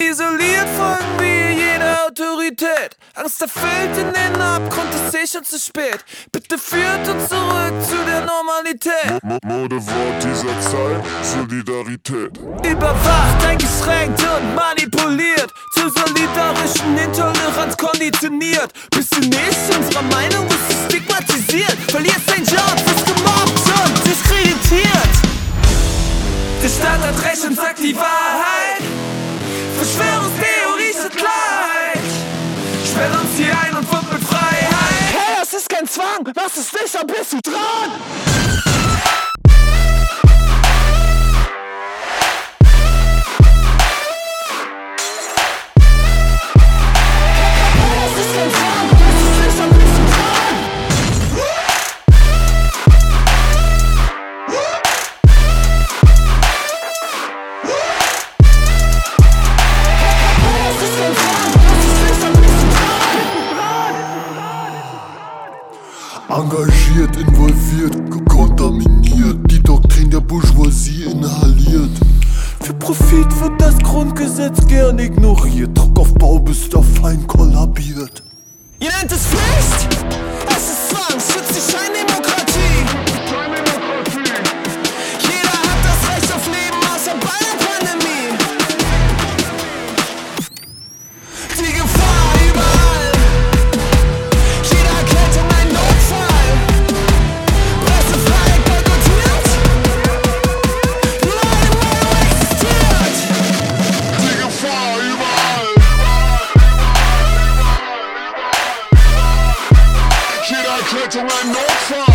Isoliert folgen wir jeder Autorität. Angst erfüllt in den Abgrund, ist eh schon zu spät. Bitte führt uns zurück zu der Normalität. Mo Modewort dieser Zeit, Solidarität. Überwacht, eingeschränkt und manipuliert. Zur solidarischen Intoleranz konditioniert. Bist du nicht unserer Meinung, bist du stigmatisiert. Verlierst dein Job, bist gemobbt und diskreditiert. Der Staat hat recht und sagt die Wahrheit. Ist lass es nicht, dann bist du dran. Engagiert, involviert, kontaminiert, die Doktrin der Bourgeoisie inhaliert. Für Profit wird das Grundgesetz gern ignoriert. to run no fun.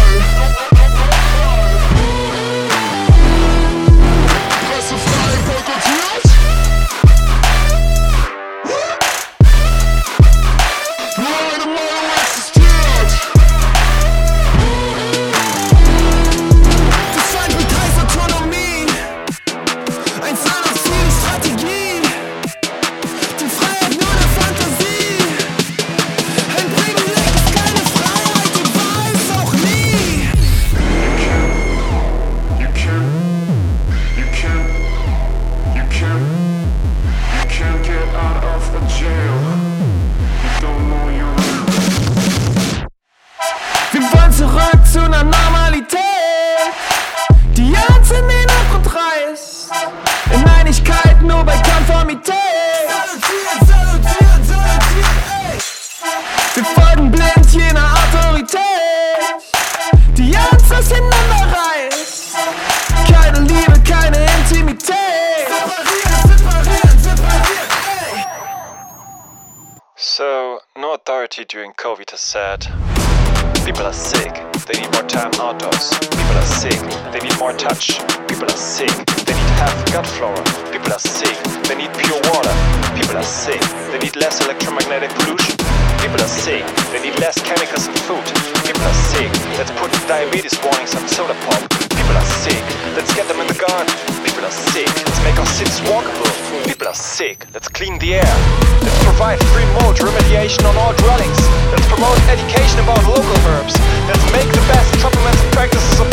Wir wollen zurück zu einer Normalität, die uns in den Abgrund reißt. In Einigkeit, nur bei Konformität. Authority during COVID has said people are sick, they need more time outdoors. People are sick, they need more touch. People are sick, they need healthy gut flora. People are sick, they need pure water. People are sick, they need less electromagnetic pollution. People are sick, they need less chemicals in food. People are sick, let's put diabetes warnings on soda pop. People are sick, let's get them in the garden. People are sick, let's make our cities walkable. People are sick, let's clean the air. Let's provide free mold remediation on all dwellings. Let's promote education about local herbs. Let's make the best supplemental practices of